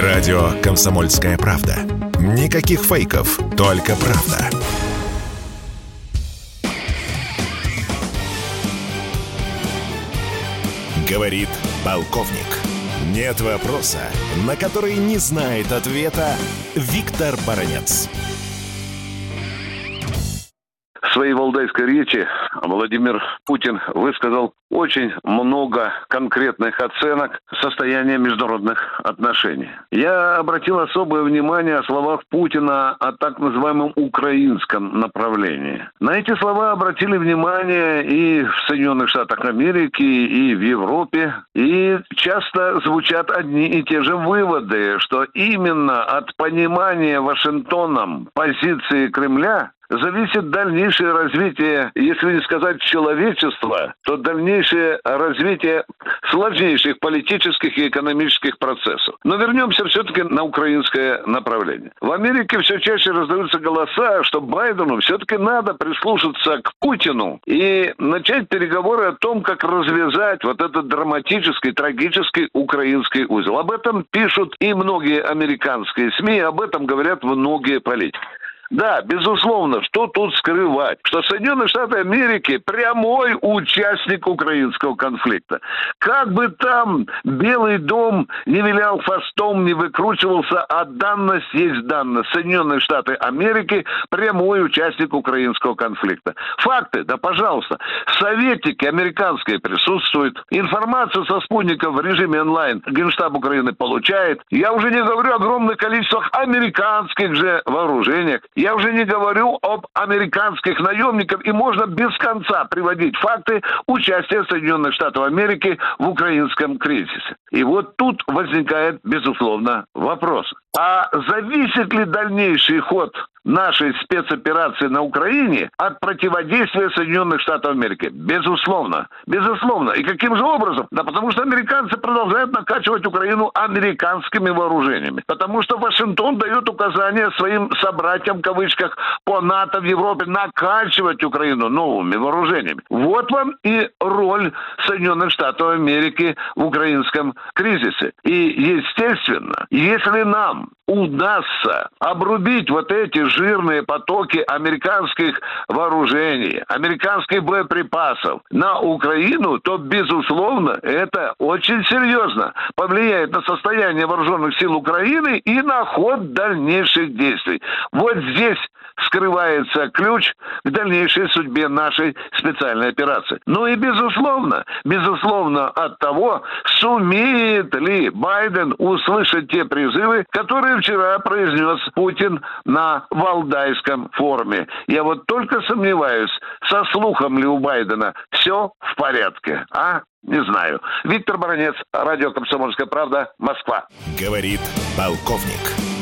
Радио «Комсомольская правда». Никаких фейков, только правда. Говорит полковник. Нет вопроса, на который не знает ответа Виктор Баранец. В своей валдайской речи Владимир Путин высказал очень много конкретных оценок состояния международных отношений. Я обратил особое внимание о словах Путина о так называемом украинском направлении. На эти слова обратили внимание и в Соединенных Штатах Америки, и в Европе. И часто звучат одни и те же выводы, что именно от понимания Вашингтоном позиции Кремля зависит дальнейшее развитие, если не сказать человечества, то дальнейшее развитие сложнейших политических и экономических процессов. Но вернемся все-таки на украинское направление. В Америке все чаще раздаются голоса, что Байдену все-таки надо прислушаться к Путину и начать переговоры о том, как развязать вот этот драматический, трагический украинский узел. Об этом пишут и многие американские СМИ, об этом говорят многие политики. Да, безусловно, что тут скрывать? Что Соединенные Штаты Америки прямой участник украинского конфликта. Как бы там Белый дом не вилял фастом, не выкручивался, а данность есть данность. Соединенные Штаты Америки прямой участник украинского конфликта. Факты, да пожалуйста. Советники американские присутствуют. Информацию со спутников в режиме онлайн Генштаб Украины получает. Я уже не говорю о огромных количествах американских же вооружениях. Я уже не говорю об американских наемниках, и можно без конца приводить факты участия Соединенных Штатов Америки в украинском кризисе. И вот тут возникает, безусловно, вопрос. А зависит ли дальнейший ход нашей спецоперации на Украине от противодействия Соединенных Штатов Америки? Безусловно. Безусловно. И каким же образом? Да потому что американцы продолжают накачивать Украину американскими вооружениями. Потому что Вашингтон дает указания своим собратьям, в кавычках, по НАТО в Европе накачивать Украину новыми вооружениями. Вот вам и роль Соединенных Штатов Америки в украинском кризисе. И, естественно, если нам удастся обрубить вот эти жирные потоки американских вооружений, американских боеприпасов на Украину, то, безусловно, это очень серьезно повлияет на состояние вооруженных сил Украины и на ход дальнейших действий. Вот здесь скрывается ключ к дальнейшей судьбе нашей специальной операции. Ну и безусловно, безусловно от того, сумеет ли Байден услышать те призывы, которые вчера произнес Путин на Валдайском форуме. Я вот только сомневаюсь, со слухом ли у Байдена все в порядке, а? Не знаю. Виктор Баранец, радио «Комсомольская правда», Москва. Говорит полковник.